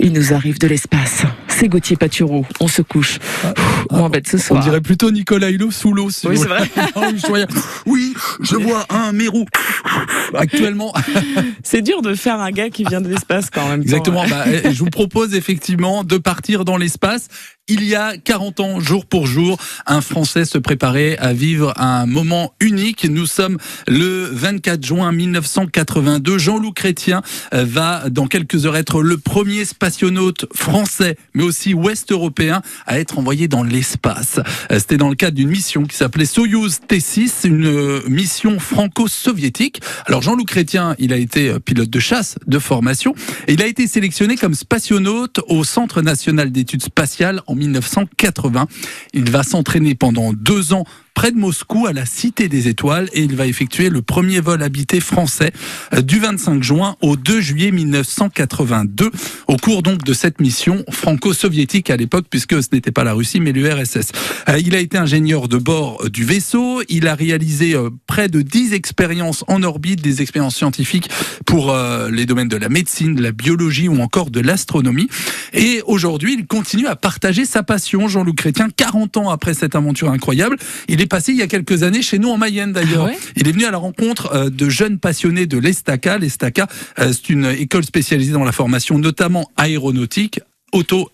il nous arrive de l'espace. C'est Gauthier Patureau. On se couche. Moins bête ce soir. On dirait plutôt Nicolas Hulot sous l'eau. oui, c'est vrai. oui, je vois un mérou. Actuellement. C'est dur de faire un gars qui vient de l'espace quand même. Exactement. Bah, je vous propose effectivement de partir dans l'espace il y a 40 ans, jour pour jour, un Français se préparait à vivre un moment unique. Nous sommes le 24 juin 1982. Jean-Loup Chrétien euh, va dans quelques heures être le premier spationaute français, mais aussi ouest-européen, à être envoyé dans l'espace. Euh, c'était dans le cadre d'une mission qui s'appelait Soyouz T6, une euh, mission franco-soviétique. Alors Jean-Loup Chrétien, il a été pilote de chasse de formation et il a été sélectionné comme spationaute au Centre national d'études spatiales en 1980. Il va s'entraîner pendant deux ans près de Moscou, à la Cité des Étoiles, et il va effectuer le premier vol habité français euh, du 25 juin au 2 juillet 1982, au cours donc de cette mission franco-soviétique à l'époque, puisque ce n'était pas la Russie, mais l'URSS. Euh, il a été ingénieur de bord du vaisseau, il a réalisé euh, près de 10 expériences en orbite, des expériences scientifiques pour les domaines de la médecine, de la biologie ou encore de l'astronomie. Et aujourd'hui, il continue à partager sa passion, Jean-Luc Chrétien, 40 ans après cette aventure incroyable. Il est passé il y a quelques années chez nous en Mayenne d'ailleurs. Ah il est venu à la rencontre euh, de jeunes passionnés de l'ESTACA. L'ESTACA, euh, c'est une école spécialisée dans la formation notamment aéronautique, auto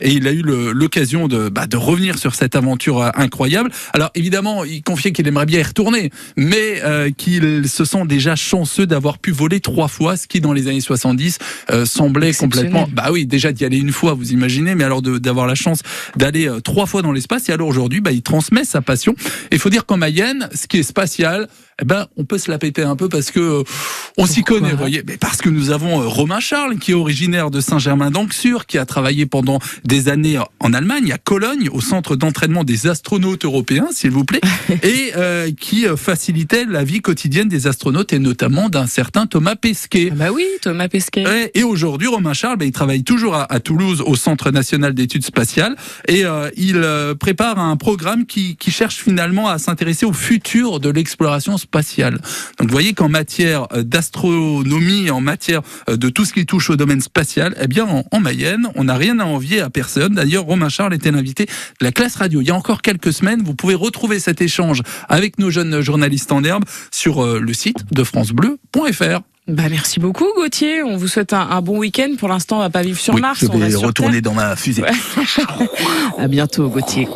et il a eu l'occasion de, bah, de revenir sur cette aventure euh, incroyable. Alors évidemment, il confiait qu'il aimerait bien y retourner, mais euh, qu'il se sent déjà chanceux d'avoir pu voler trois fois, ce qui dans les années 70 euh, semblait complètement... Bah oui, déjà d'y aller une fois, vous imaginez, mais alors d'avoir la chance d'aller trois fois dans l'espace. Et alors aujourd'hui, bah, il transmet sa passion. Et il faut dire qu'en Mayenne, ce qui est spatial, eh ben, on peut se la péter un peu parce que on s'y connaît, vous voyez. Mais parce que nous avons Romain Charles, qui est originaire de Saint-Germain-d'Anxur, qui a travaillé pendant des années en Allemagne, à Cologne, au centre d'entraînement des astronautes européens, s'il vous plaît, et euh, qui euh, facilitait la vie quotidienne des astronautes et notamment d'un certain Thomas Pesquet. Ah bah oui, Thomas Pesquet. Et, aujourd'hui, Romain Charles, bah, il travaille toujours à, Toulouse, au Centre national d'études spatiales, et euh, il prépare un programme qui, qui cherche finalement à s'intéresser au futur de l'exploration spatiale. Donc, vous voyez qu'en matière d'astronomie, en matière de tout ce qui touche au domaine spatial, eh bien, en, en Mayenne, on n'a rien à envier à personne. D'ailleurs, Romain Charles était l'invité de la classe radio il y a encore quelques semaines. Vous pouvez retrouver cet échange avec nos jeunes journalistes en herbe sur euh, le site de francebleu.fr. Bah merci beaucoup Gauthier, on vous souhaite un, bon week-end. Pour l'instant, on va pas vivre sur Mars. Je vais retourner dans ma fusée. à bientôt Gauthier.